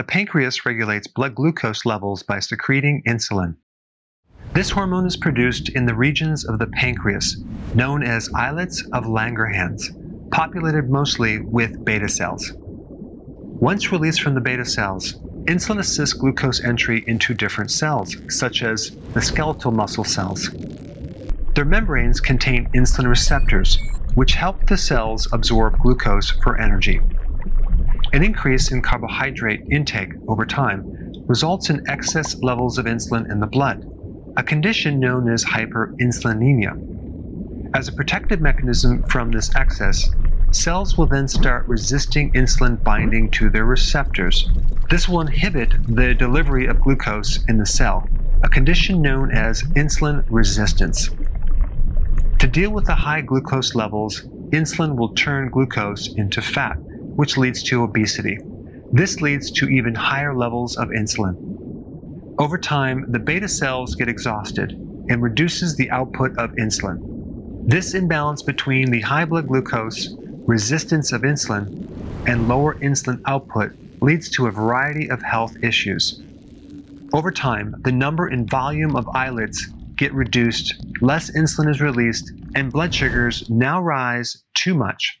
The pancreas regulates blood glucose levels by secreting insulin. This hormone is produced in the regions of the pancreas, known as islets of Langerhans, populated mostly with beta cells. Once released from the beta cells, insulin assists glucose entry into different cells, such as the skeletal muscle cells. Their membranes contain insulin receptors, which help the cells absorb glucose for energy. An increase in carbohydrate intake over time results in excess levels of insulin in the blood, a condition known as hyperinsulinemia. As a protective mechanism from this excess, cells will then start resisting insulin binding to their receptors. This will inhibit the delivery of glucose in the cell, a condition known as insulin resistance. To deal with the high glucose levels, insulin will turn glucose into fat, which leads to obesity. This leads to even higher levels of insulin. Over time, the beta cells get exhausted and reduces the output of insulin. This imbalance between the high blood glucose, resistance of insulin, and lower insulin output leads to a variety of health issues. Over time, the number and volume of islets get reduced, less insulin is released, and blood sugars now rise too much.